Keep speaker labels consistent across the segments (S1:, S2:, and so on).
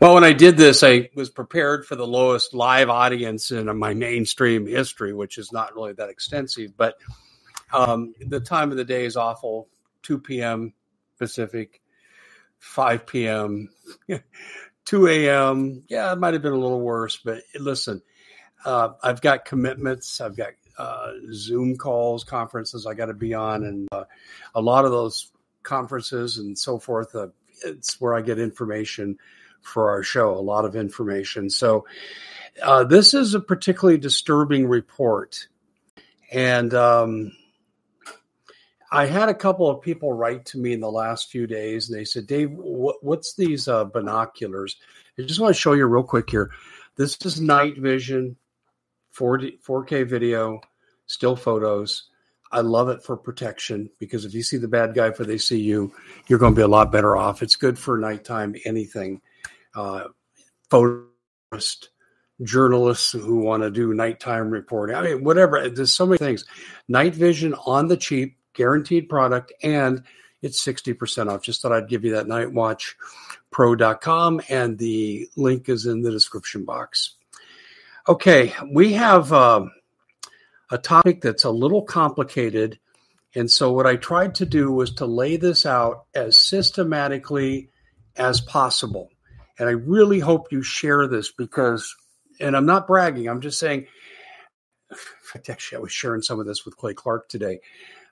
S1: Well, when I did this, I was prepared for the lowest live audience in my mainstream history, which is not really that extensive. But um, the time of the day is awful 2 p.m. Pacific, 5 p.m., 2 a.m. Yeah, it might have been a little worse, but listen, uh, I've got commitments. I've got uh, Zoom calls, conferences I got to be on, and uh, a lot of those conferences and so forth. Uh, it's where I get information for our show, a lot of information. So uh, this is a particularly disturbing report, and um, I had a couple of people write to me in the last few days, and they said, "Dave, what's these uh, binoculars?" I just want to show you real quick here. This is night vision, 4D, 4K video, still photos. I love it for protection because if you see the bad guy for they see you, you're going to be a lot better off. It's good for nighttime anything. Uh, photojournalists, journalists who want to do nighttime reporting. I mean, whatever. There's so many things. Night vision on the cheap, guaranteed product, and it's 60% off. Just thought I'd give you that nightwatchpro.com, and the link is in the description box. Okay, we have. Uh, a topic that's a little complicated. And so, what I tried to do was to lay this out as systematically as possible. And I really hope you share this because, and I'm not bragging, I'm just saying, actually, I was sharing some of this with Clay Clark today.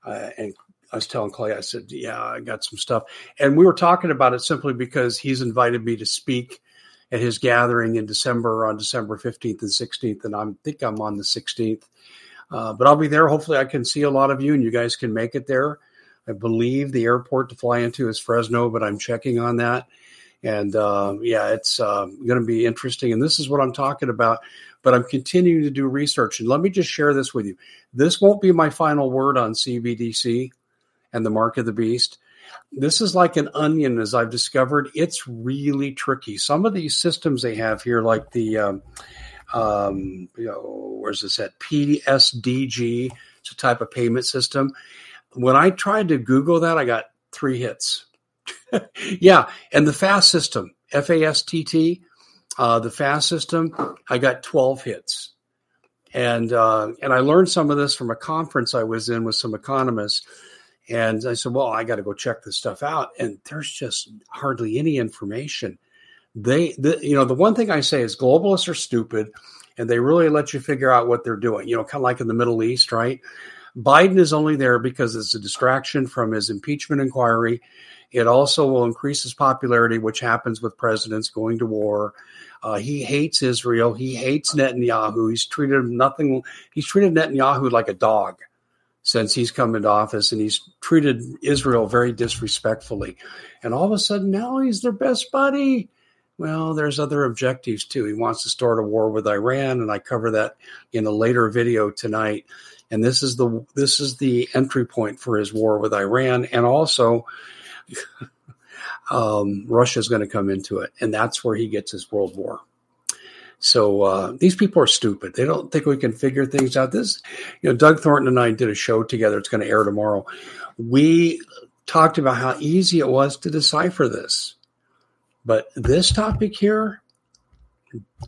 S1: Uh, and I was telling Clay, I said, Yeah, I got some stuff. And we were talking about it simply because he's invited me to speak at his gathering in December on December 15th and 16th. And I think I'm on the 16th. Uh, but I'll be there. Hopefully, I can see a lot of you and you guys can make it there. I believe the airport to fly into is Fresno, but I'm checking on that. And uh, yeah, it's uh, going to be interesting. And this is what I'm talking about. But I'm continuing to do research. And let me just share this with you. This won't be my final word on CBDC and the mark of the beast. This is like an onion, as I've discovered. It's really tricky. Some of these systems they have here, like the um, um, you know, where's this at? PSDG. It's a type of payment system. When I tried to Google that, I got three hits. yeah, and the FAST system, F A S T T, uh, the FAST system, I got 12 hits. And uh, and I learned some of this from a conference I was in with some economists. And I said, well, I got to go check this stuff out. And there's just hardly any information they the, you know the one thing i say is globalists are stupid and they really let you figure out what they're doing you know kind of like in the middle east right biden is only there because it's a distraction from his impeachment inquiry. It also will increase his popularity which happens with presidents going to war. Uh, he hates israel. He hates netanyahu. He's treated nothing he's treated netanyahu like a dog since he's come into office and he's treated israel very disrespectfully. And all of a sudden now he's their best buddy. Well, there's other objectives too. He wants to start a war with Iran, and I cover that in a later video tonight. And this is the this is the entry point for his war with Iran, and also um, Russia is going to come into it, and that's where he gets his world war. So uh, these people are stupid. They don't think we can figure things out. This, you know, Doug Thornton and I did a show together. It's going to air tomorrow. We talked about how easy it was to decipher this but this topic here,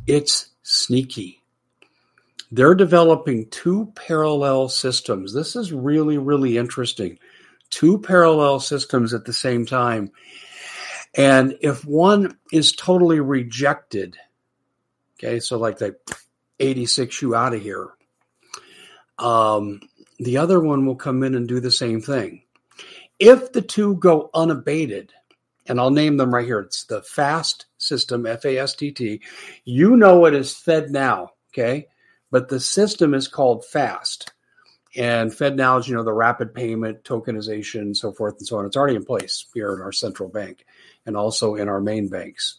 S1: it's sneaky. They're developing two parallel systems. This is really, really interesting. Two parallel systems at the same time. And if one is totally rejected, okay, so like they 86 you out of here, um, the other one will come in and do the same thing. If the two go unabated, and I'll name them right here. It's the FAST system, F A S T T. You know it is FedNow, okay? But the system is called FAST. And FedNow is, you know, the rapid payment, tokenization, so forth and so on. It's already in place here in our central bank and also in our main banks.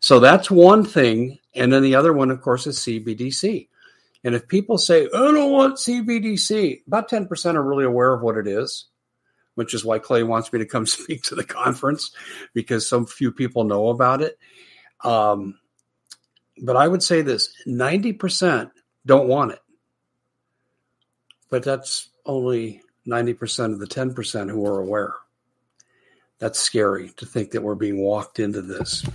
S1: So that's one thing. And then the other one, of course, is CBDC. And if people say, I don't want CBDC, about 10% are really aware of what it is which is why Clay wants me to come speak to the conference because so few people know about it. Um, but I would say this 90% don't want it. But that's only 90% of the 10% who are aware. That's scary to think that we're being walked into this.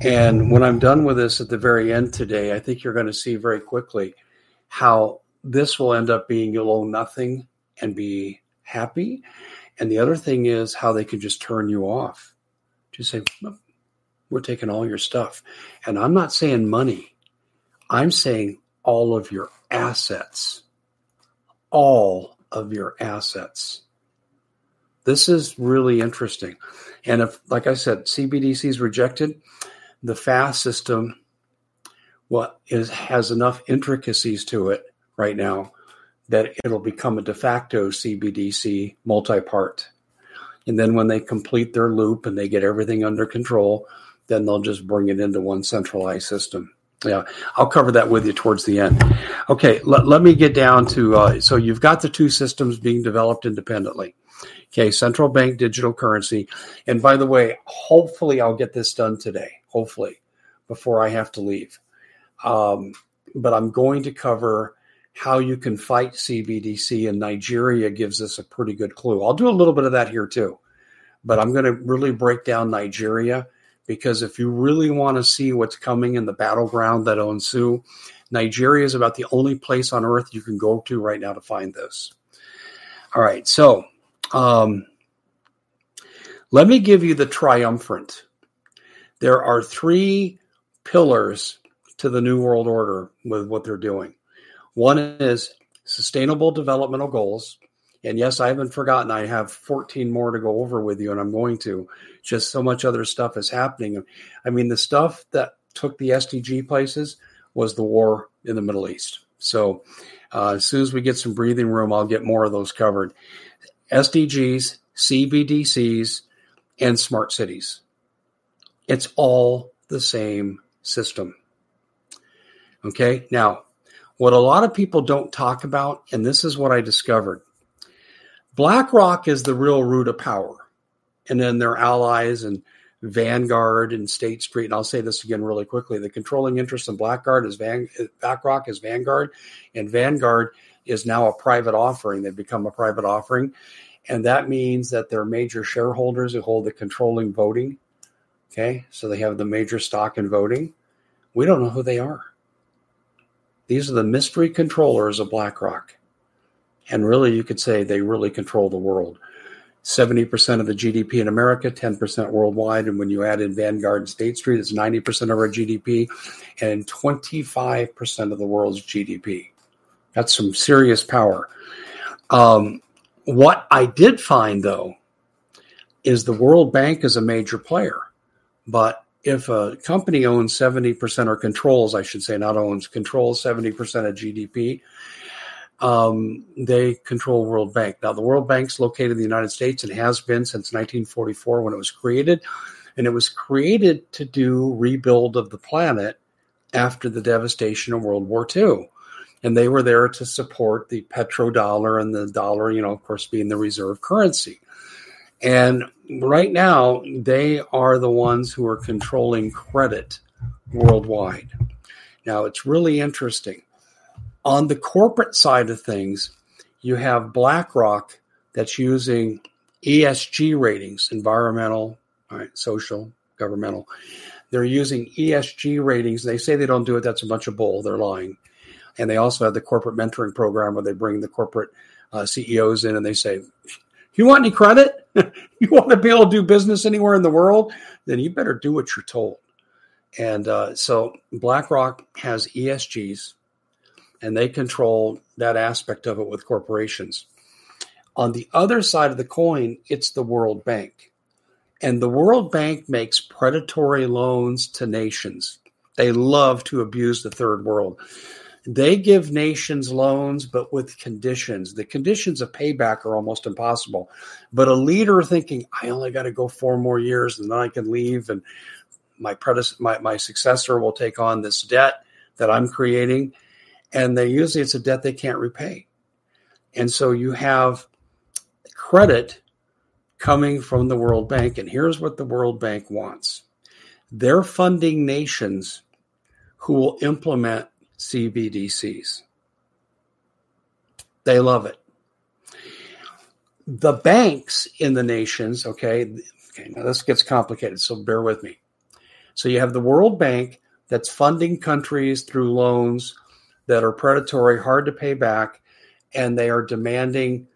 S1: And when I'm done with this at the very end today, I think you're going to see very quickly how this will end up being you'll owe nothing and be happy. And the other thing is how they can just turn you off. Just say, we're taking all your stuff. And I'm not saying money, I'm saying all of your assets. All of your assets. This is really interesting. And if, like I said, CBDC is rejected, the FAST system what has enough intricacies to it right now that it'll become a de facto CBDC multi-part. And then when they complete their loop and they get everything under control, then they'll just bring it into one centralized system. Yeah, I'll cover that with you towards the end. Okay, let, let me get down to uh, so you've got the two systems being developed independently. Okay, central bank digital currency. And by the way, hopefully I'll get this done today, hopefully, before I have to leave. Um, but I'm going to cover how you can fight CBDC, and Nigeria gives us a pretty good clue. I'll do a little bit of that here too, but I'm going to really break down Nigeria because if you really want to see what's coming in the battleground that'll ensue, Nigeria is about the only place on earth you can go to right now to find this. All right, so um, let me give you the triumphant. There are three pillars to the New World Order with what they're doing. One is sustainable developmental goals. And yes, I haven't forgotten. I have 14 more to go over with you, and I'm going to. Just so much other stuff is happening. I mean, the stuff that took the SDG places was the war in the Middle East. So uh, as soon as we get some breathing room, I'll get more of those covered. SDGs, CBDCs, and smart cities. It's all the same system. Okay. Now, what a lot of people don't talk about, and this is what I discovered BlackRock is the real root of power. And then their allies and Vanguard and State Street. And I'll say this again really quickly. The controlling interest in is Van, BlackRock is Vanguard, and Vanguard is now a private offering. They've become a private offering. And that means that they're major shareholders who hold the controlling voting. Okay. So they have the major stock in voting. We don't know who they are. These are the mystery controllers of BlackRock. And really, you could say they really control the world. 70% of the GDP in America, 10% worldwide. And when you add in Vanguard and State Street, it's 90% of our GDP and 25% of the world's GDP. That's some serious power. Um, what I did find, though, is the World Bank is a major player, but if a company owns 70% or controls, I should say, not owns, controls 70% of GDP, um, they control World Bank. Now, the World Bank's located in the United States and has been since 1944 when it was created. And it was created to do rebuild of the planet after the devastation of World War II. And they were there to support the petrodollar and the dollar, you know, of course, being the reserve currency. And right now, they are the ones who are controlling credit worldwide. Now, it's really interesting. On the corporate side of things, you have BlackRock that's using ESG ratings, environmental, right, social, governmental. They're using ESG ratings. They say they don't do it. That's a bunch of bull. They're lying. And they also have the corporate mentoring program where they bring the corporate uh, CEOs in and they say, you want any credit? you want to be able to do business anywhere in the world? Then you better do what you're told. And uh, so BlackRock has ESGs, and they control that aspect of it with corporations. On the other side of the coin, it's the World Bank. And the World Bank makes predatory loans to nations. They love to abuse the third world. They give nations loans, but with conditions. The conditions of payback are almost impossible. But a leader thinking, I only got to go four more years and then I can leave, and my predecessor, my, my successor will take on this debt that I'm creating. And they usually it's a debt they can't repay. And so you have credit coming from the World Bank. And here's what the World Bank wants they're funding nations who will implement CBDCs. They love it. The banks in the nations, okay, okay, now this gets complicated, so bear with me. So you have the World Bank that's funding countries through loans that are predatory, hard to pay back, and they are demanding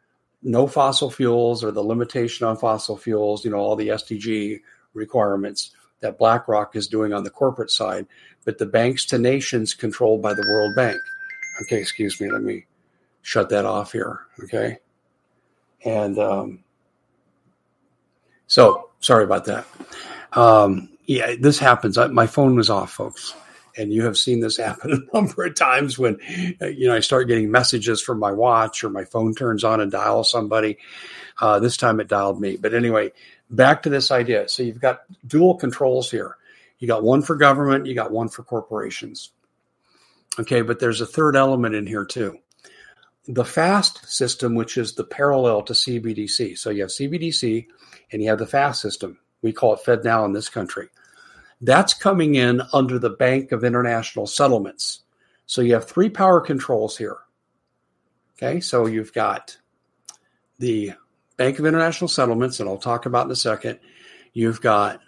S1: no fossil fuels or the limitation on fossil fuels, you know, all the SDG requirements that BlackRock is doing on the corporate side, but the banks to nations controlled by the World Bank. Okay, excuse me, let me shut that off here. Okay. And um, so sorry about that. Um, yeah, this happens. I, my phone was off, folks. And you have seen this happen a number of times when, uh, you know, I start getting messages from my watch or my phone turns on and dials somebody. Uh, this time it dialed me. But anyway, back to this idea. So you've got dual controls here. You got one for government, you got one for corporations. Okay, but there's a third element in here too. The FAST system, which is the parallel to CBDC. So you have CBDC and you have the FAST system. We call it FedNow in this country. That's coming in under the Bank of International Settlements. So you have three power controls here. Okay, so you've got the Bank of International Settlements, and I'll talk about in a second. You've got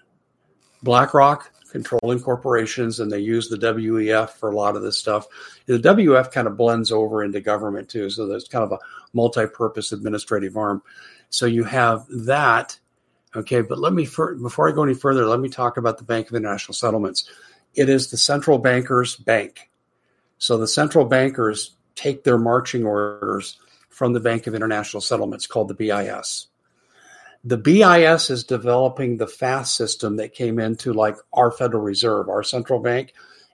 S1: BlackRock controlling corporations, and they use the WEF for a lot of this stuff. The WEF kind of blends over into government too, so there's kind of a multi-purpose administrative arm. So you have that. Okay, but let me before I go any further, let me talk about the Bank of International Settlements. It is the central bankers' bank. So the central bankers take their marching orders from the Bank of International Settlements called the BIS. The BIS is developing the FAST system that came into like our Federal Reserve, our central bank,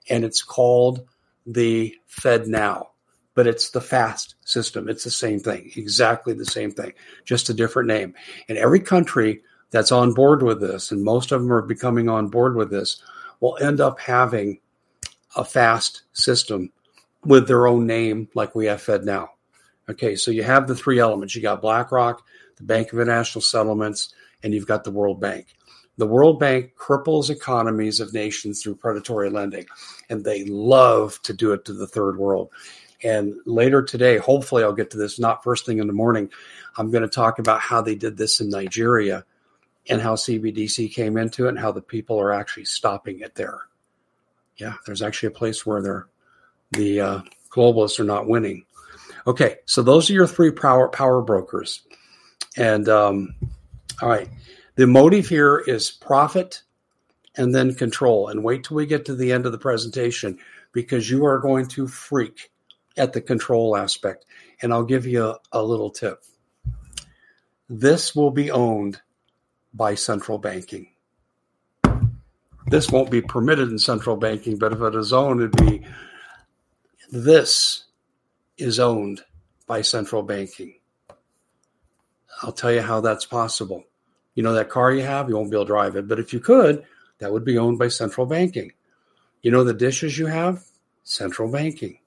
S1: and it's called the Fed Now. But it's the FAST system. It's the same thing, exactly the same thing, just a different name. And every country that's on board with this, and most of them are becoming on board with this, will end up having a FAST system with their own name, like we have Fed Now. Okay, so you have the three elements. You got BlackRock, the Bank of International Settlements, and you've got the World Bank. The World Bank cripples economies of nations through predatory lending, and they love to do it to the third world. And later today, hopefully, I'll get to this, not first thing in the morning. I'm going to talk about how they did this in Nigeria and how CBDC came into it and how the people are actually stopping it there. Yeah, there's actually a place where they're, the uh, globalists are not winning. Okay, so those are your three power power brokers, and um, all right, the motive here is profit and then control. And wait till we get to the end of the presentation because you are going to freak at the control aspect. And I'll give you a, a little tip. This will be owned by central banking. This won't be permitted in central banking, but if it is owned, it'd be this is owned by central banking. I'll tell you how that's possible. You know, that car you have, you won't be able to drive it, but if you could, that would be owned by central banking. You know, the dishes you have, central banking.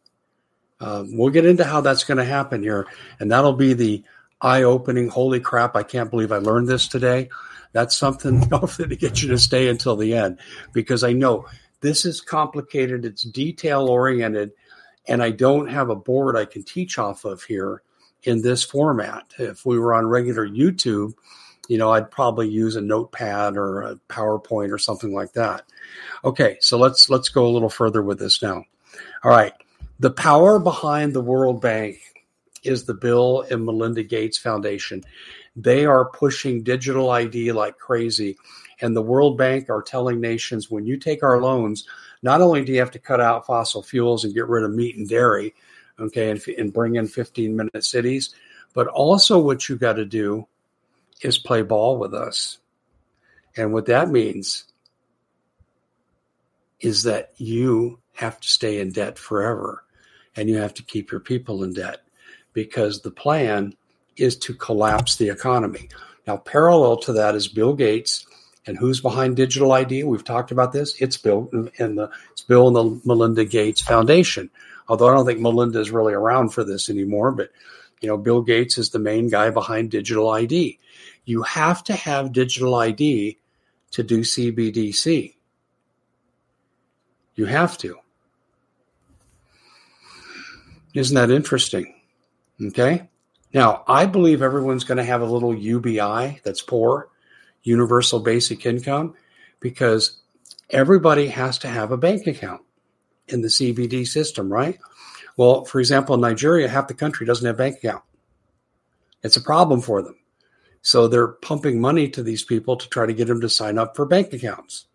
S1: Um, we'll get into how that's going to happen here, and that'll be the eye opening. Holy crap, I can't believe I learned this today. That's something hopefully to get you to stay until the end because I know this is complicated, it's detail oriented, and I don't have a board I can teach off of here in this format. If we were on regular YouTube, you know, I'd probably use a notepad or a PowerPoint or something like that. Okay, so let's let's go a little further with this now. All right. The power behind the World Bank is the Bill and Melinda Gates Foundation. They are pushing digital ID like crazy. And the World Bank are telling nations when you take our loans, not only do you have to cut out fossil fuels and get rid of meat and dairy, okay, and, and bring in 15 minute cities, but also what you got to do is play ball with us. And what that means is that you have to stay in debt forever and you have to keep your people in debt because the plan is to collapse the economy. Now, parallel to that is Bill Gates and who's behind digital ID? We've talked about this. It's Bill and the it's Bill and the Melinda Gates Foundation. Although I don't think Melinda is really around for this anymore, but you know, Bill Gates is the main guy behind digital ID. You have to have digital ID to do CBDC. You have to. Isn't that interesting? Okay. Now, I believe everyone's going to have a little UBI that's poor universal basic income because everybody has to have a bank account in the CBD system, right? Well, for example, in Nigeria, half the country doesn't have bank account. It's a problem for them. So they're pumping money to these people to try to get them to sign up for bank accounts.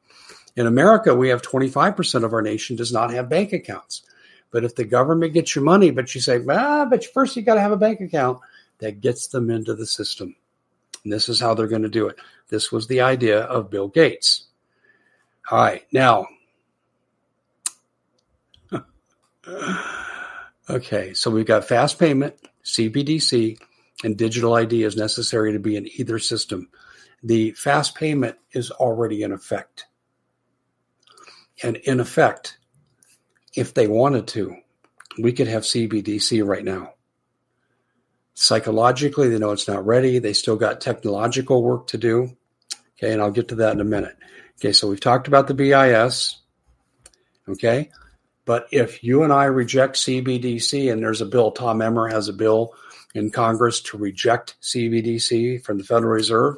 S1: In America, we have 25% of our nation does not have bank accounts. But if the government gets you money, but you say, ah, but first you got to have a bank account, that gets them into the system. And this is how they're going to do it. This was the idea of Bill Gates. All right, now. okay, so we've got fast payment, CBDC, and digital ID is necessary to be in either system. The fast payment is already in effect. And in effect, if they wanted to, we could have CBDC right now. Psychologically, they know it's not ready. They still got technological work to do. Okay, and I'll get to that in a minute. Okay, so we've talked about the BIS. Okay, but if you and I reject CBDC and there's a bill, Tom Emmer has a bill in Congress to reject CBDC from the Federal Reserve,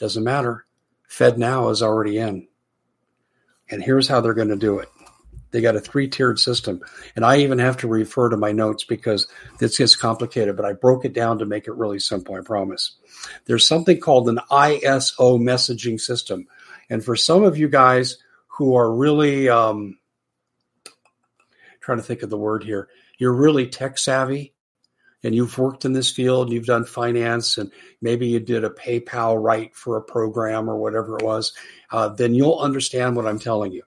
S1: doesn't matter. Fed now is already in. And here's how they're going to do it. They got a three tiered system. And I even have to refer to my notes because this gets complicated, but I broke it down to make it really simple, I promise. There's something called an ISO messaging system. And for some of you guys who are really, um, trying to think of the word here, you're really tech savvy and you've worked in this field, you've done finance, and maybe you did a PayPal write for a program or whatever it was, uh, then you'll understand what I'm telling you.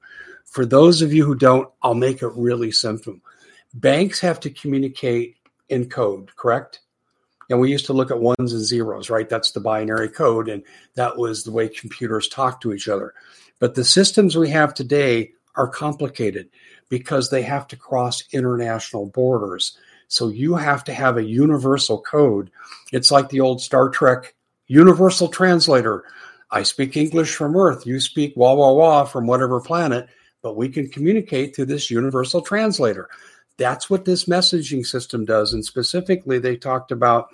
S1: For those of you who don't, I'll make it really simple. Banks have to communicate in code, correct? And we used to look at ones and zeros, right? That's the binary code, and that was the way computers talk to each other. But the systems we have today are complicated because they have to cross international borders. So you have to have a universal code. It's like the old Star Trek universal translator. I speak English from Earth. You speak wah wah wah from whatever planet, but we can communicate through this universal translator. That's what this messaging system does. And specifically, they talked about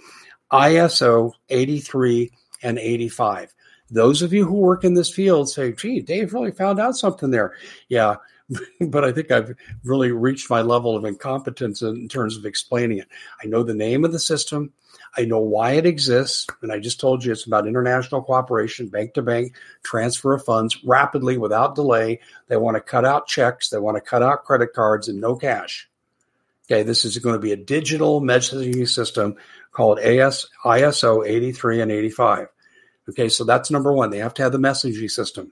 S1: ISO 83 and 85. Those of you who work in this field say, gee, Dave really found out something there. Yeah, but I think I've really reached my level of incompetence in terms of explaining it. I know the name of the system. I know why it exists. And I just told you it's about international cooperation, bank to bank, transfer of funds rapidly without delay. They want to cut out checks, they want to cut out credit cards and no cash. Okay, this is going to be a digital messaging system called AS, ISO 83 and 85. Okay, so that's number one. They have to have the messaging system.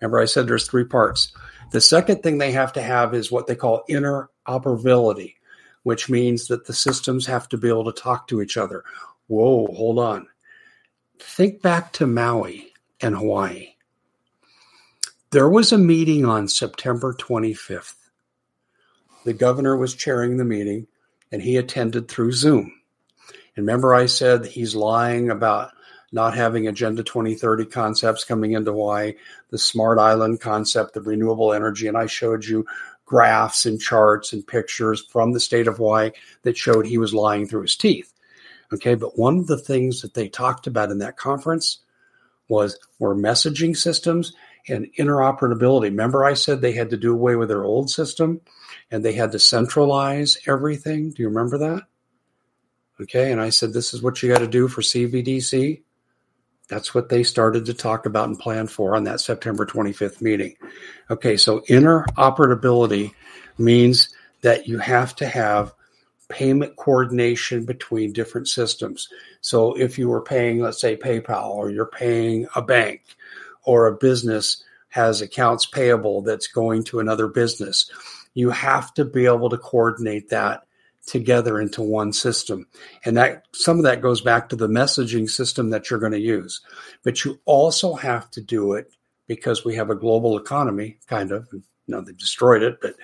S1: Remember, I said there's three parts. The second thing they have to have is what they call interoperability, which means that the systems have to be able to talk to each other. Whoa, hold on. Think back to Maui and Hawaii. There was a meeting on September 25th. The governor was chairing the meeting and he attended through Zoom. And remember, I said he's lying about not having Agenda 2030 concepts coming into Hawaii, the smart island concept, the renewable energy. And I showed you graphs and charts and pictures from the state of Hawaii that showed he was lying through his teeth. Okay, but one of the things that they talked about in that conference was were messaging systems and interoperability. Remember, I said they had to do away with their old system and they had to centralize everything. Do you remember that? Okay, and I said this is what you got to do for CBDC. That's what they started to talk about and plan for on that September 25th meeting. Okay, so interoperability means that you have to have payment coordination between different systems. So if you were paying, let's say, PayPal, or you're paying a bank, or a business has accounts payable that's going to another business, you have to be able to coordinate that together into one system. And that some of that goes back to the messaging system that you're going to use. But you also have to do it because we have a global economy, kind of. No, they've destroyed it, but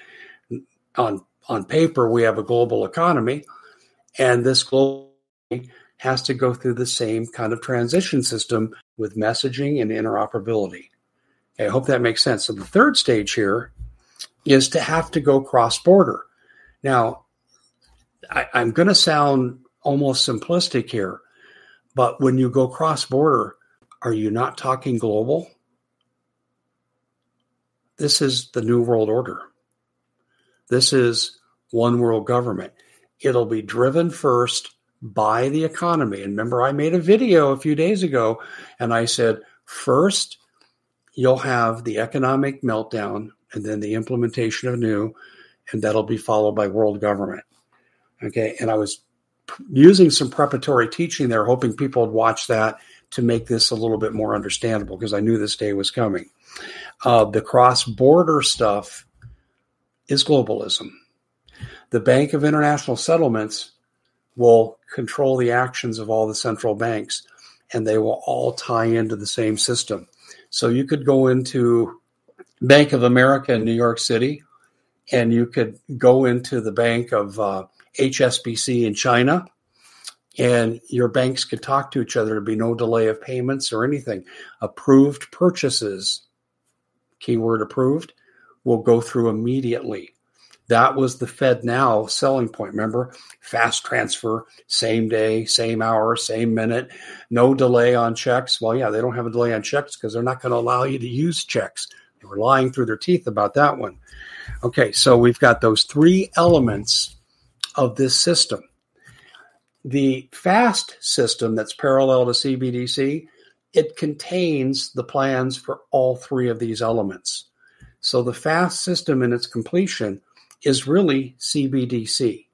S1: on on paper we have a global economy, and this global has to go through the same kind of transition system with messaging and interoperability. Okay, I hope that makes sense. So the third stage here is to have to go cross border. Now, I, I'm going to sound almost simplistic here, but when you go cross border, are you not talking global? this is the New World Order. This is one world government. It'll be driven first by the economy. And remember, I made a video a few days ago and I said, first, you'll have the economic meltdown and then the implementation of new, and that'll be followed by world government. Okay. And I was using some preparatory teaching there, hoping people would watch that to make this a little bit more understandable because I knew this day was coming. Uh, the cross border stuff is globalism. The Bank of International Settlements will control the actions of all the central banks and they will all tie into the same system. So you could go into Bank of America in New York City and you could go into the Bank of uh, HSBC in China and your banks could talk to each other. There'd be no delay of payments or anything. Approved purchases, keyword approved, will go through immediately. That was the Fed now selling point. Remember, fast transfer, same day, same hour, same minute, no delay on checks. Well, yeah, they don't have a delay on checks because they're not going to allow you to use checks. They were lying through their teeth about that one. Okay, so we've got those three elements of this system. The FAST system that's parallel to CBDC, it contains the plans for all three of these elements. So the FAST system in its completion is really CBDC.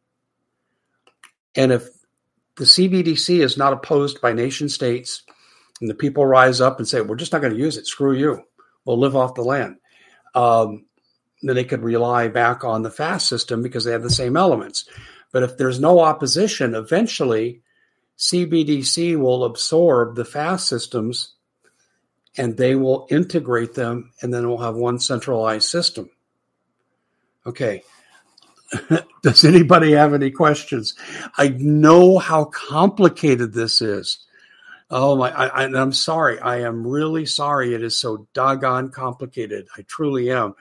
S1: And if the CBDC is not opposed by nation states and the people rise up and say, we're just not going to use it, screw you, we'll live off the land, um, then they could rely back on the FAST system because they have the same elements. But if there's no opposition, eventually CBDC will absorb the FAST systems and they will integrate them and then we'll have one centralized system. Okay. Does anybody have any questions? I know how complicated this is. Oh my, I, am sorry. I am really sorry. It is so doggone complicated. I truly am.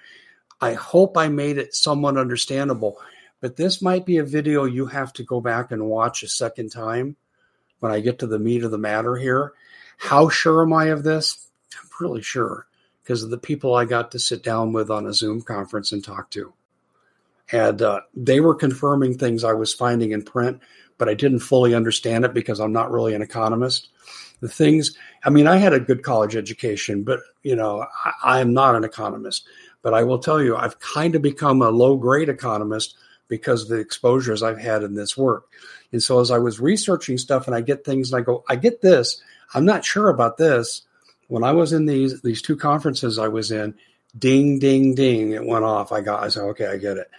S1: I hope I made it somewhat understandable, but this might be a video you have to go back and watch a second time when I get to the meat of the matter here. How sure am I of this? I'm really sure because of the people I got to sit down with on a Zoom conference and talk to and uh, they were confirming things I was finding in print, but I didn't fully understand it because I'm not really an economist. The things, I mean, I had a good college education, but you know, I, I am not an economist. But I will tell you, I've kind of become a low grade economist because of the exposures I've had in this work. And so as I was researching stuff and I get things and I go, I get this, I'm not sure about this. When I was in these these two conferences I was in, ding, ding, ding, it went off. I got I said, okay, I get it.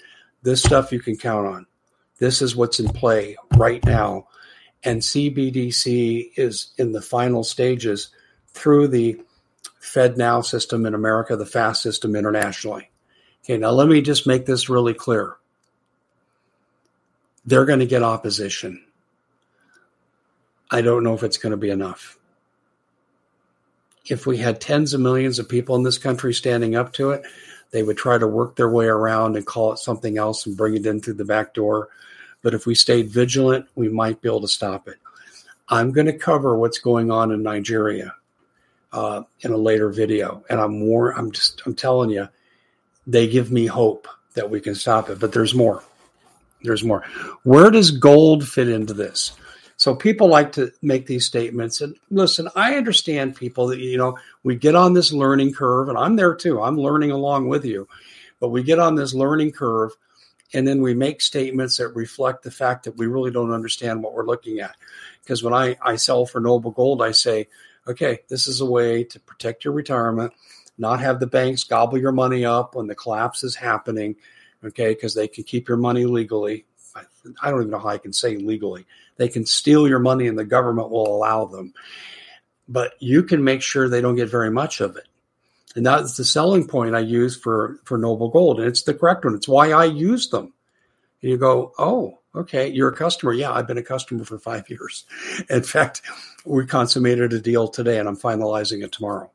S1: This stuff you can count on. This is what's in play right now. And CBDC is in the final stages through the FedNow system in America, the FAST system internationally. Okay, now let me just make this really clear. They're going to get opposition. I don't know if it's going to be enough. If we had tens of millions of people in this country standing up to it, they would try to work their way around and call it something else and bring it in through the back door. But if we stayed vigilant, we might be able to stop it. I'm going to cover what's going on in Nigeria uh, in a later video, and I'm more. I'm just. I'm telling you, they give me hope that we can stop it. But there's more. There's more. Where does gold fit into this? So people like to make these statements. And listen, I understand people that, you know, we get on this learning curve, and I'm there too. I'm learning along with you. But we get on this learning curve, and then we make statements that reflect the fact that we really don't understand what we're looking at. Because when I, I sell for Noble Gold, I say, okay, this is a way to protect your retirement, not have the banks gobble your money up when the collapse is happening, okay, because they can keep your money legally. I, I don't even know how I can say legally they can steal your money and the government will allow them. But you can make sure they don't get very much of it. And that's the selling point I use for, for Noble Gold. And it's the correct one. It's why I use them. And you go, oh, okay, you're a customer. Yeah, I've been a customer for five years. In fact, we consummated a deal today and I'm finalizing it tomorrow.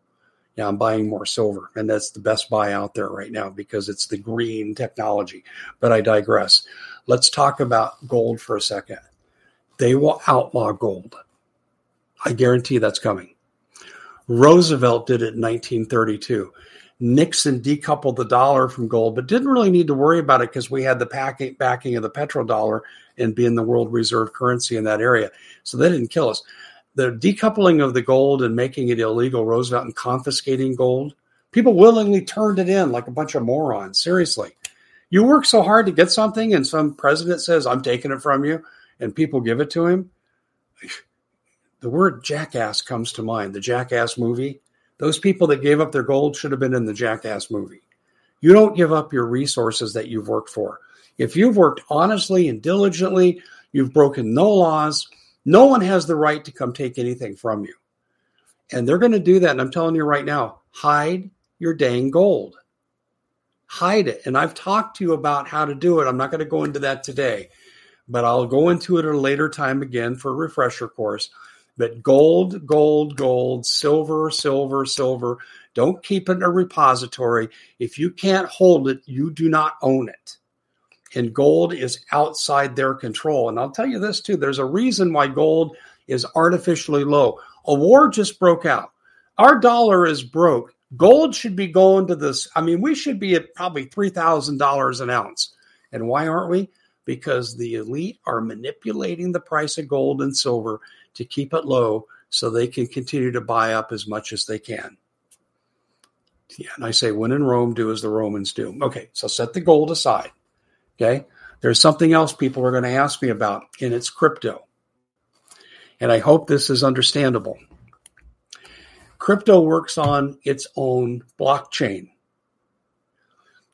S1: Yeah, I'm buying more silver. And that's the best buy out there right now because it's the green technology. But I digress. Let's talk about gold for a second. They will outlaw gold. I guarantee that's coming. Roosevelt did it in 1932. Nixon decoupled the dollar from gold, but didn't really need to worry about it because we had the packing, backing of the petrodollar and being the world reserve currency in that area. So they didn't kill us. The decoupling of the gold and making it illegal, Roosevelt and confiscating gold, people willingly turned it in like a bunch of morons. Seriously. You work so hard to get something, and some president says, I'm taking it from you, and people give it to him. The word jackass comes to mind, the jackass movie those people that gave up their gold should have been in the Jackass movie. You don't give up your resources that you've worked for. If you've worked honestly and diligently, you've broken no laws, no one has the right to come take anything from you. And they're going to do that. And I'm telling you right now hide your dang gold. Hide it. And I've talked to you about how to do it. I'm not going to go into that today, but I'll go into it at a later time again for a refresher course. But gold, gold, gold, silver, silver, silver. Don't keep it in a repository. If you can't hold it, you do not own it. And gold is outside their control. And I'll tell you this too there's a reason why gold is artificially low. A war just broke out. Our dollar is broke. Gold should be going to this. I mean, we should be at probably $3,000 an ounce. And why aren't we? Because the elite are manipulating the price of gold and silver to keep it low so they can continue to buy up as much as they can. Yeah, and I say, when in Rome, do as the Romans do. Okay, so set the gold aside. Okay, there's something else people are going to ask me about, and it's crypto. And I hope this is understandable. Crypto works on its own blockchain.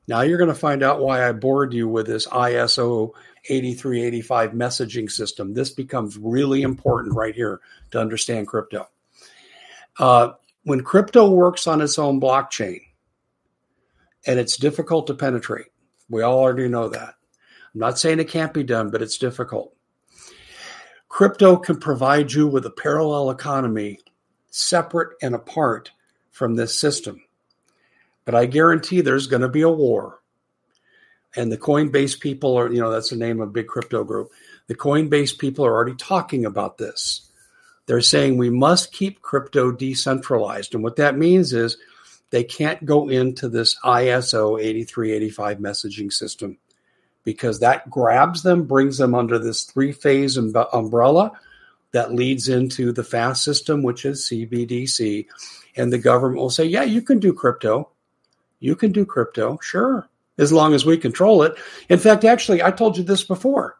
S1: Now you're going to find out why I bored you with this ISO 8385 messaging system. This becomes really important right here to understand crypto. Uh, when crypto works on its own blockchain, and it's difficult to penetrate, we all already know that. I'm not saying it can't be done, but it's difficult. Crypto can provide you with a parallel economy separate and apart from this system. But I guarantee there's going to be a war and the Coinbase people are, you know, that's the name of a big crypto group. The Coinbase people are already talking about this. They're saying we must keep crypto decentralized. And what that means is they can't go into this ISO 8385 messaging system because that grabs them, brings them under this three phase umbrella that leads into the FAST system, which is CBDC. And the government will say, yeah, you can do crypto. You can do crypto. Sure as long as we control it. In fact, actually, I told you this before.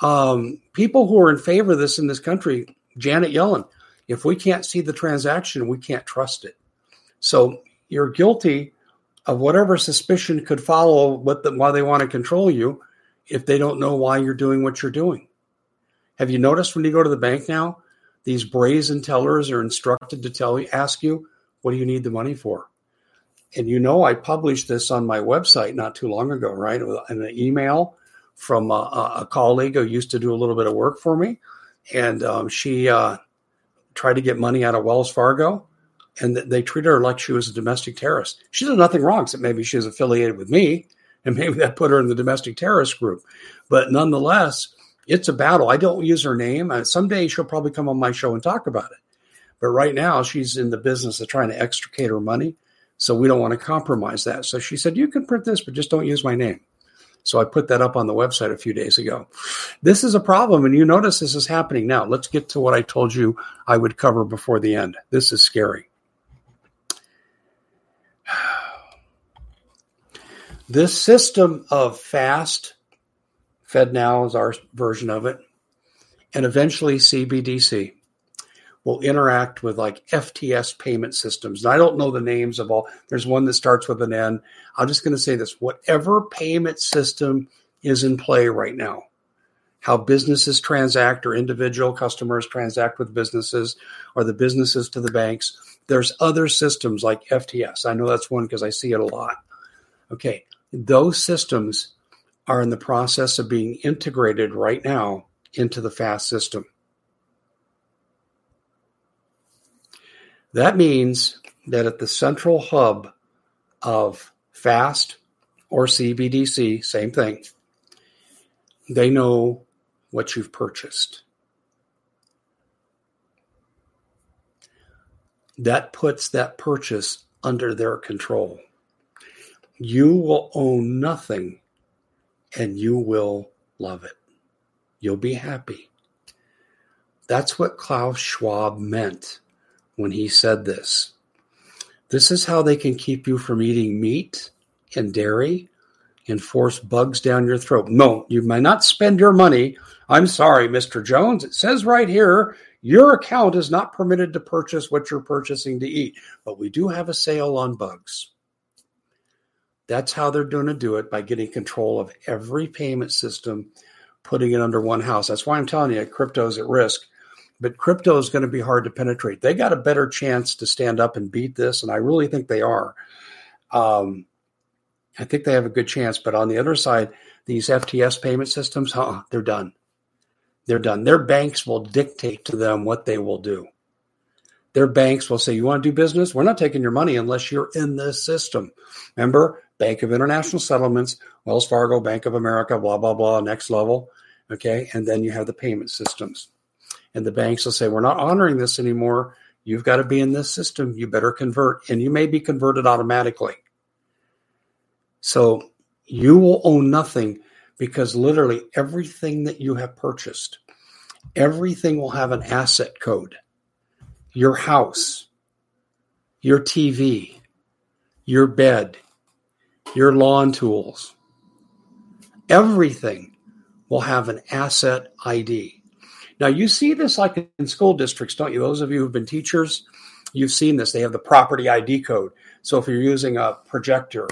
S1: Um, people who are in favor of this in this country, Janet Yellen, if we can't see the transaction, we can't trust it. So you're guilty of whatever suspicion could follow what the, why they want to control you if they don't know why you're doing what you're doing. Have you noticed when you go to the bank now, these brazen tellers are instructed to tell you, ask you, what do you need the money for? And you know I published this on my website not too long ago, right? An email from a, a, colleague who used to do a little bit of work for me, and um, she uh, tried to get money out of Wells Fargo, and they treated her like she was a domestic terrorist. She did nothing wrong, except maybe she was affiliated with me, and maybe that put her in the domestic terrorist group. But nonetheless, it's a battle. I don't use her name. Someday she'll probably come on my show and talk about it. But right now, she's in the business of trying to extricate her money so we don't want to compromise that. So she said, You can print this, but just don't use my name. So I put that up on the website a few days ago. This is a problem, and you notice this is happening now. Let's get to what I told you I would cover before the end. This is scary. This system of fast, FedNow is our version of it, and eventually CBDC will interact with like FTS payment systems. And I don't know the names of all. There's one that starts with an N. I'm just going to say this whatever payment system is in play right now, how businesses transact or individual customers transact with businesses or the businesses to the banks. There's other systems like FTS. I know that's one because I see it a lot. Okay, those systems are in the process of being integrated right now into the FAST system. That means that at the central hub of FAST or CBDC, same thing, they know what you've purchased. That puts that purchase under their control. you will own nothing and you will love it. You'll be happy. That's what Klaus Schwab meant when he said this. This is how they can keep you from eating meat and dairy and force bugs down your throat. No, you may not spend your money. I'm sorry, Mr. Jones. It says right here your account is not permitted to purchase what you're purchasing to eat, but we do have a sale on bugs. That's how they're going to do it by getting control of every payment system, putting it under one house. That's why I'm telling you, crypto's at risk. But crypto is going to be hard to penetrate. They got a better chance to stand up and beat this, and I really think they are. Um, I think they have a good chance. But on the other side, these FTS payment systems, huh, they're done. They're done. Their banks will dictate to them what they will do. Their banks will say, You want to do business? We're not taking your money unless you're in this system. Remember, Bank of International Settlements, Wells Fargo, Bank of America, blah, blah, blah, next level. Okay. And then you have the payment systems. And the banks will say, We're not honoring this anymore. You've got to be in this system. You better convert. And you may be converted automatically. So you will own nothing because literally everything that you have purchased, everything will have an asset code. Your house, your TV, your bed, your lawn tools, everything will have an asset ID. Now, you see this like in school districts, don't you? Those of you who've been teachers, you've seen this. They have the property ID code. So if you're using a projector,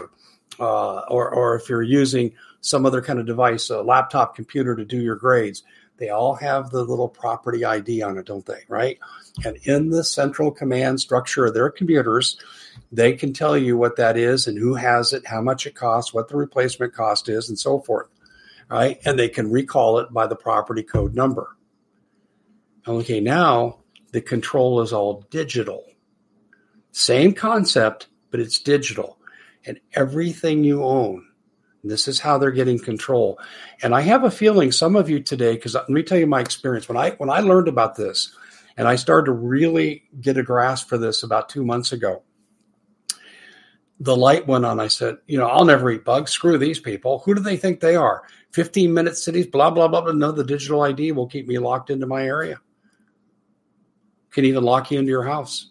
S1: uh, or, or if you're using some other kind of device, a laptop computer to do your grades, they all have the little property ID on it, don't they? Right? And in the central command structure of their computers, they can tell you what that is and who has it, how much it costs, what the replacement cost is, and so forth. Right? And they can recall it by the property code number. Okay, now the control is all digital. Same concept, but it's digital and everything you own. This is how they're getting control. And I have a feeling some of you today, because let me tell you my experience. When I when I learned about this and I started to really get a grasp for this about two months ago, the light went on. I said, you know, I'll never eat bugs. Screw these people. Who do they think they are? 15 minute cities, blah, blah, blah. But no, the digital ID will keep me locked into my area. Can even lock you into your house.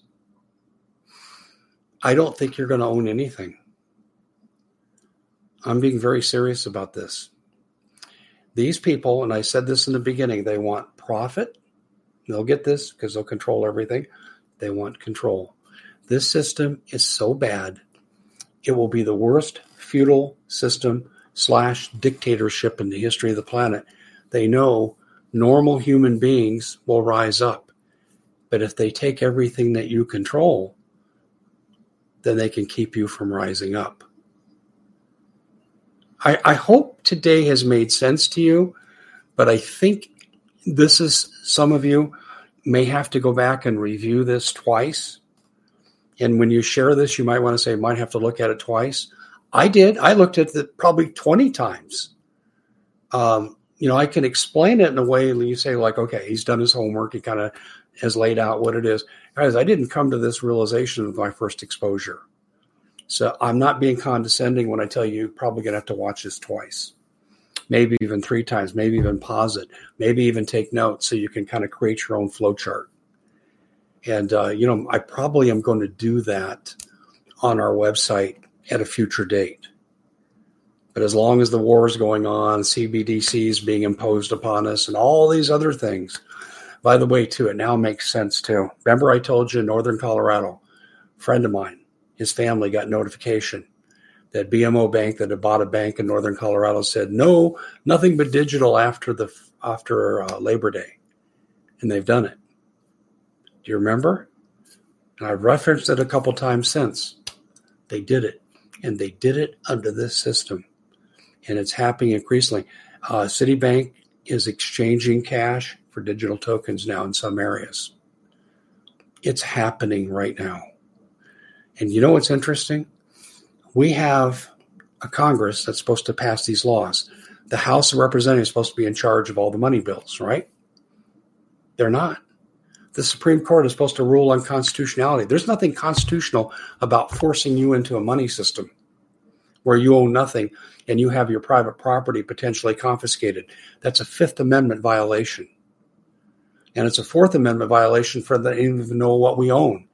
S1: I don't think you're going to own anything. I'm being very serious about this. These people, and I said this in the beginning, they want profit. They'll get this because they'll control everything. They want control. This system is so bad, it will be the worst feudal system slash dictatorship in the history of the planet. They know normal human beings will rise up. But if they take everything that you control, then they can keep you from rising up. I, I hope today has made sense to you, but I think this is some of you may have to go back and review this twice. And when you share this, you might want to say, might have to look at it twice. I did. I looked at it probably 20 times. Um, you know, I can explain it in a way you say, like, okay, he's done his homework. He kind of has laid out what it is. Guys, I didn't come to this realization with my first exposure. So I'm not being condescending when I tell you you're probably going to have to watch this twice, maybe even three times, maybe even pause it, maybe even take notes so you can kind of create your own flow chart. And, uh, you know, I probably am going to do that on our website at a future date. But as long as the war is going on, CBDC is being imposed upon us, and all these other things, by the way, too, it now makes sense too. Remember, I told you Northern Colorado, friend of mine, his family got notification that BMO Bank that had bought a bank in northern Colorado said no, nothing but digital after the after uh, Labor Day, and they've done it. Do you remember? And I've referenced it a couple times since. They did it, and they did it under this system, and it's happening increasingly. Uh, Citibank is exchanging cash for digital tokens now in some areas. It's happening right now. And you know what's interesting? We have a Congress that's supposed to pass these laws. The House of Representatives is supposed to be in charge of all the money bills, right? They're not. The Supreme Court is supposed to rule on constitutionality. There's nothing constitutional about forcing you into a money system. where you own nothing and you have your private property potentially confiscated. That's a Fifth Amendment violation. And it's a Fourth Amendment violation for them to even know what we own.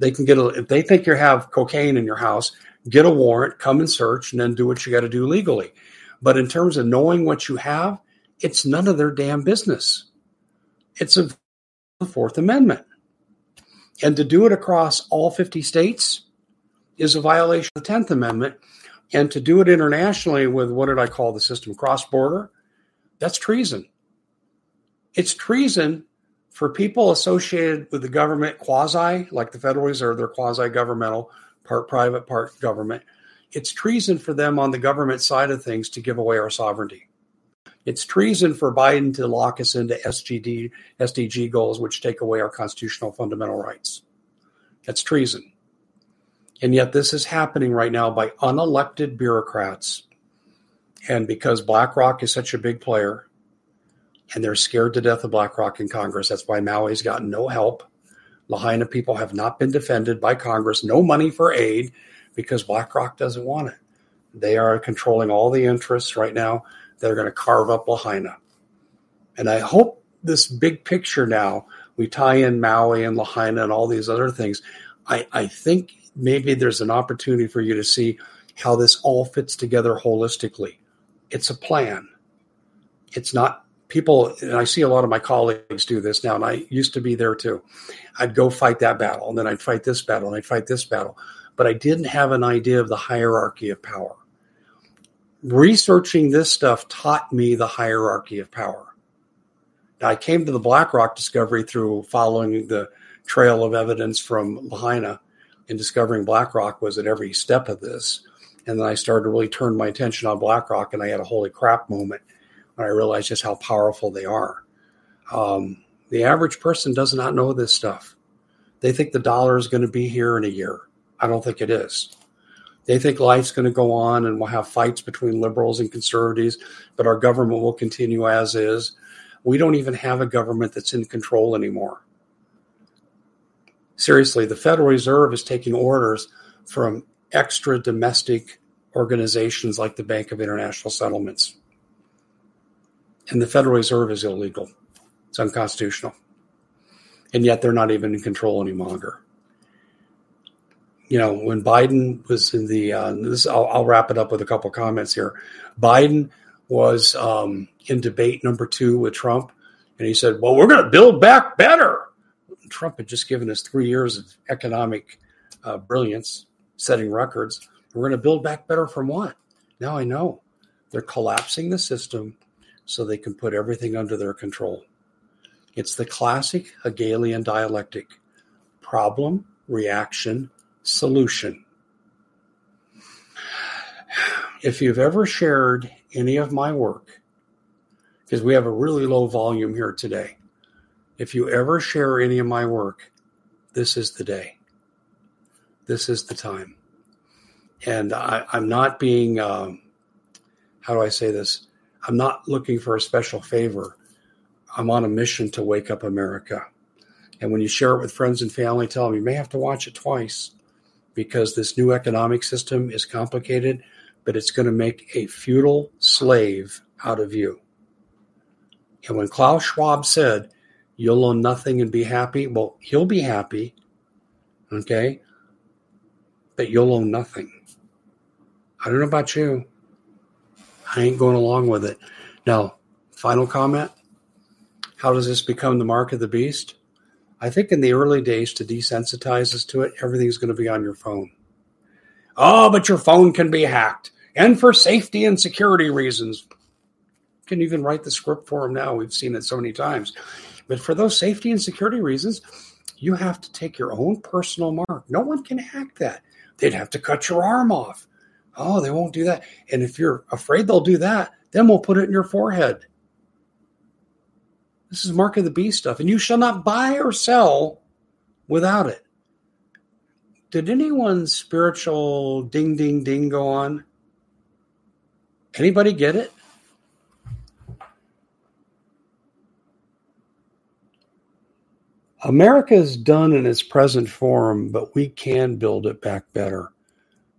S1: They can get a, if they think you have cocaine in your house, get a warrant, come and search, and then do what you got to do legally. But in terms of knowing what you have, it's none of their damn business. It's a the Fourth Amendment. And to do it across all 50 states is a violation of the 10th Amendment. And to do it internationally with what did I call the system cross border? That's treason. It's treason for people associated with the government quasi, like the Federal Reserve, they're quasi governmental, part private, part government. It's treason for them on the government side of things to give away our sovereignty. It's treason for Biden to lock us into SGD, SDG goals, which take away our constitutional fundamental rights. That's treason. And yet, this is happening right now by unelected bureaucrats. And because BlackRock is such a big player, and they're scared to death of BlackRock in Congress, that's why Maui's gotten no help. Lahaina people have not been defended by Congress, no money for aid because BlackRock doesn't want it. They are controlling all the interests right now they're going to carve up Lahaina. And I hope this big picture now, we tie in Maui and Lahaina and all these other things. I, I think maybe there's an opportunity for you to see how this all fits together holistically. It's a plan. It's not people, and I see a lot of my colleagues do this now, and I used to be there too. I'd go fight that battle, and then I'd fight this battle, and I'd fight this battle. But I didn't have an idea of the hierarchy of power researching this stuff taught me the hierarchy of power. Now, I came to the BlackRock discovery through following the trail of evidence from Lahaina and discovering BlackRock was at every step of this. And then I started to really turn my attention on BlackRock, and I had a holy crap moment when I realized just how powerful they are. Um, the average person does not know this stuff. They think the dollar is going to be here in a year. I don't think it is. They think life's going to go on and we'll have fights between liberals and conservatives, but our government will continue as is. We don't even have a government that's in control anymore. Seriously, the Federal Reserve is taking orders from extra domestic organizations like the Bank of International Settlements. And the Federal Reserve is illegal, it's unconstitutional. And yet they're not even in control any longer you know, when Biden was in the, uh, this, I'll, I'll, wrap it up with a couple comments here. Biden was um, in debate number two with Trump, and he said, "Well, we're going to build back better." Trump had just given us three years of economic uh, brilliance, setting records. We're going to build back better from what? Now I know they're collapsing the system so they can put everything under their control. It's the classic Hegelian dialectic problem, reaction, solution. If you've ever shared any of my work, because we have a really low volume here today, if you ever share any of my work, this is the day. This is the time. And I, am not being, um, how do I say this? I'm not looking for a special favor. I'm on a mission to wake up America. And when you share it with friends and family, tell them you may have to watch it twice because this new economic system is complicated, but it's going to make a feudal slave out of you. And when Klaus Schwab said, You'll own nothing and be happy, well, he'll be happy, okay? But you'll own nothing. I don't know about you. I ain't going along with it. Now, final comment. How does this become the mark of the beast? I think in the early days to desensitize us to it, everything's going to be on your phone. Oh, but your phone can be hacked. And for safety and security reasons. Can even write the script for them now. We've seen it so many times. But for those safety and security reasons, you have to take your own personal mark. No one can hack that. They'd have to cut your arm off. Oh, they won't do that. And if you're afraid they'll do that, then we'll put it in your forehead. This is mark of the beast stuff, and you shall not buy or sell without it. Did anyone's spiritual ding ding ding go on? Anybody get it? America is done in its present form, but we can build it back better.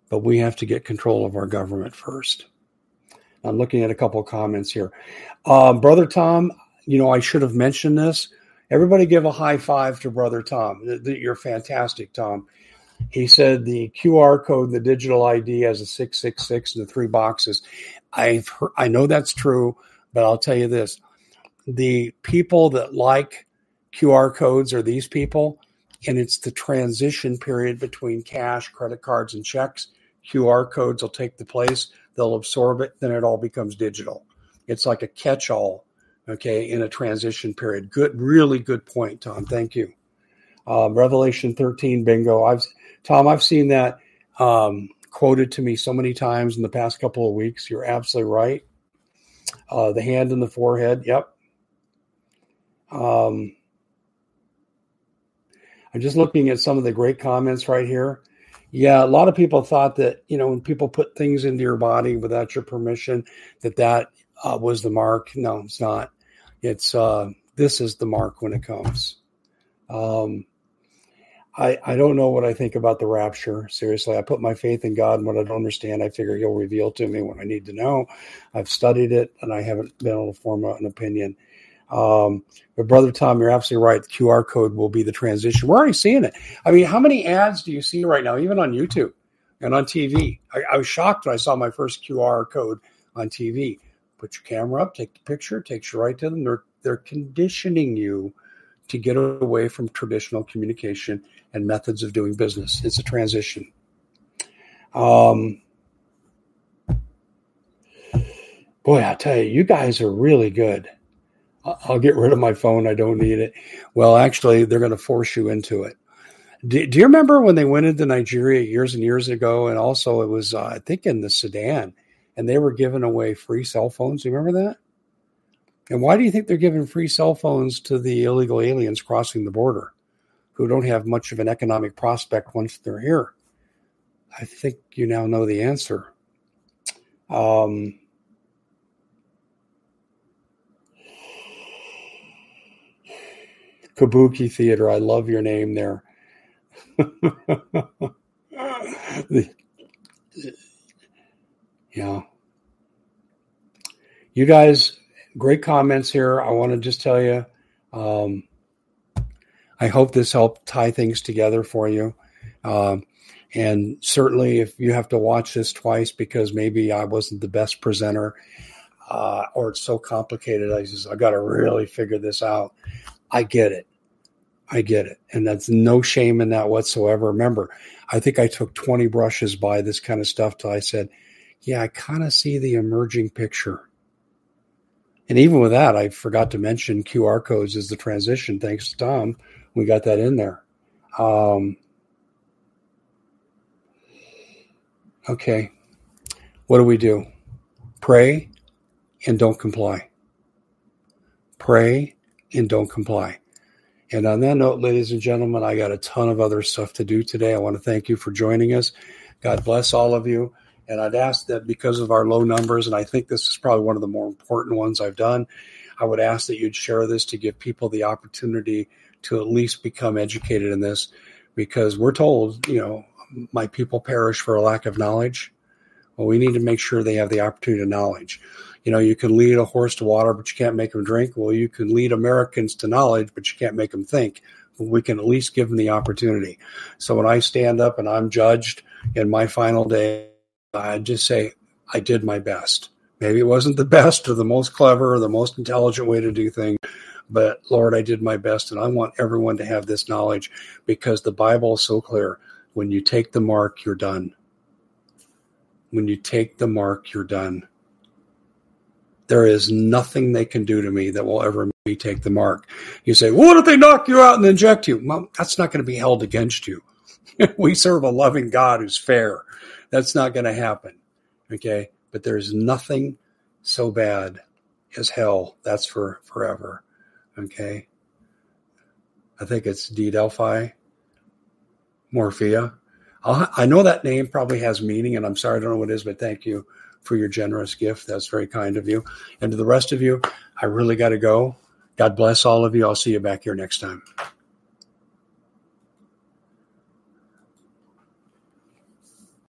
S1: But we have to get control of our government first. I'm looking at a couple of comments here. Um, Brother Tom, you know, I should have mentioned this. Everybody give a high five to Brother Tom. You're fantastic, Tom. He said the QR code, the digital ID has a 666 and the three boxes. I've heard, I know that's true, but I'll tell you this. The people that like QR codes are these people, and it's the transition period between cash, credit cards, and checks. QR codes will take the place, they'll absorb it, then it all becomes digital. It's like a catch all, okay, in a transition period. Good, really good point, Tom. Thank you. Um, Revelation 13 bingo. I've Tom, I've seen that um, quoted to me so many times in the past couple of weeks. You're absolutely right. Uh, the hand in the forehead. Yep. Um, I'm just looking at some of the great comments right here. Yeah, a lot of people thought that you know when people put things into your body without your permission, that that uh, was the mark. No, it's not. It's uh, this is the mark when it comes. Um, I, I don't know what I think about the rapture. Seriously, I put my faith in God, and what I don't understand, I figure He'll reveal to me what I need to know. I've studied it, and I haven't been able to form an opinion. Um, but brother Tom, you're absolutely right. The QR code will be the transition. We're already seeing it. I mean, how many ads do you see right now, even on YouTube and on TV? I, I was shocked when I saw my first QR code on TV. Put your camera up, take the picture, takes you right to them. They're they're conditioning you to get away from traditional communication and methods of doing business. It's a transition. Um, boy, I tell you, you guys are really good. I'll get rid of my phone. I don't need it. Well, actually, they're going to force you into it. Do, do, you remember when they went into Nigeria years and years ago? And also, it was, uh, I think, in the Sudan, and they were giving away free cell phones. Do you remember that? And why do you think they're giving free cell phones to the illegal aliens crossing the border who don't have much of an economic prospect once they're here? I think you now know the answer. Um, Kabuki Theater. I love your name there. yeah. You guys, great comments here. I want to just tell you, um, I hope this helped tie things together for you. Um, and certainly, if you have to watch this twice because maybe I wasn't the best presenter uh, or it's so complicated, I just I got to really figure this out. I get it. I get it. And that's no shame in that whatsoever. Remember, I think I took 20 brushes by this kind of stuff till I said, yeah, I kind of see the emerging picture. And even with that, I forgot to mention QR codes as the transition. Thanks to Tom, we got that in there. Um, okay. What do we do? Pray and don't comply. Pray and don't comply. And on that note, ladies and gentlemen, I got a ton of other stuff to do today. I want to thank you for joining us. God bless all of you. And I'd ask that because of our low numbers, and I think this is probably one of the more important ones I've done, I would ask that you'd share this to give people the opportunity to at least become educated in this because we're told, you know, my people perish for a lack of knowledge. Well, we need to make sure they have the opportunity to knowledge you know, you can lead a horse to water, but you can't make them drink. Well, you can lead Americans to knowledge, but you can't make them think. We can at least give them the opportunity. So when I stand up and I'm judged in my final day, I just say, I did my best. Maybe it wasn't the best or the most clever or the most intelligent way to do things, but Lord, I did my best. And I want everyone to have this knowledge because the Bible is so clear. When you take the mark, you're done. When you take the mark, you're done. There is nothing they can do to me that will ever make me take the mark. You say, well, what if they knock you out and inject you? Well, that's not going to be held against you. we serve a loving God who's fair. That's not going to happen. Okay. But there's nothing so bad as hell. That's for forever. Okay. I think it's D Delphi, Morphia. I'll, i know that name probably has meaning, and I'm sorry I don't know what it is, but thank you for your generous gift. That's very kind of you. And to the rest of you, I really got to go. God bless all of you. I'll see you back here next time.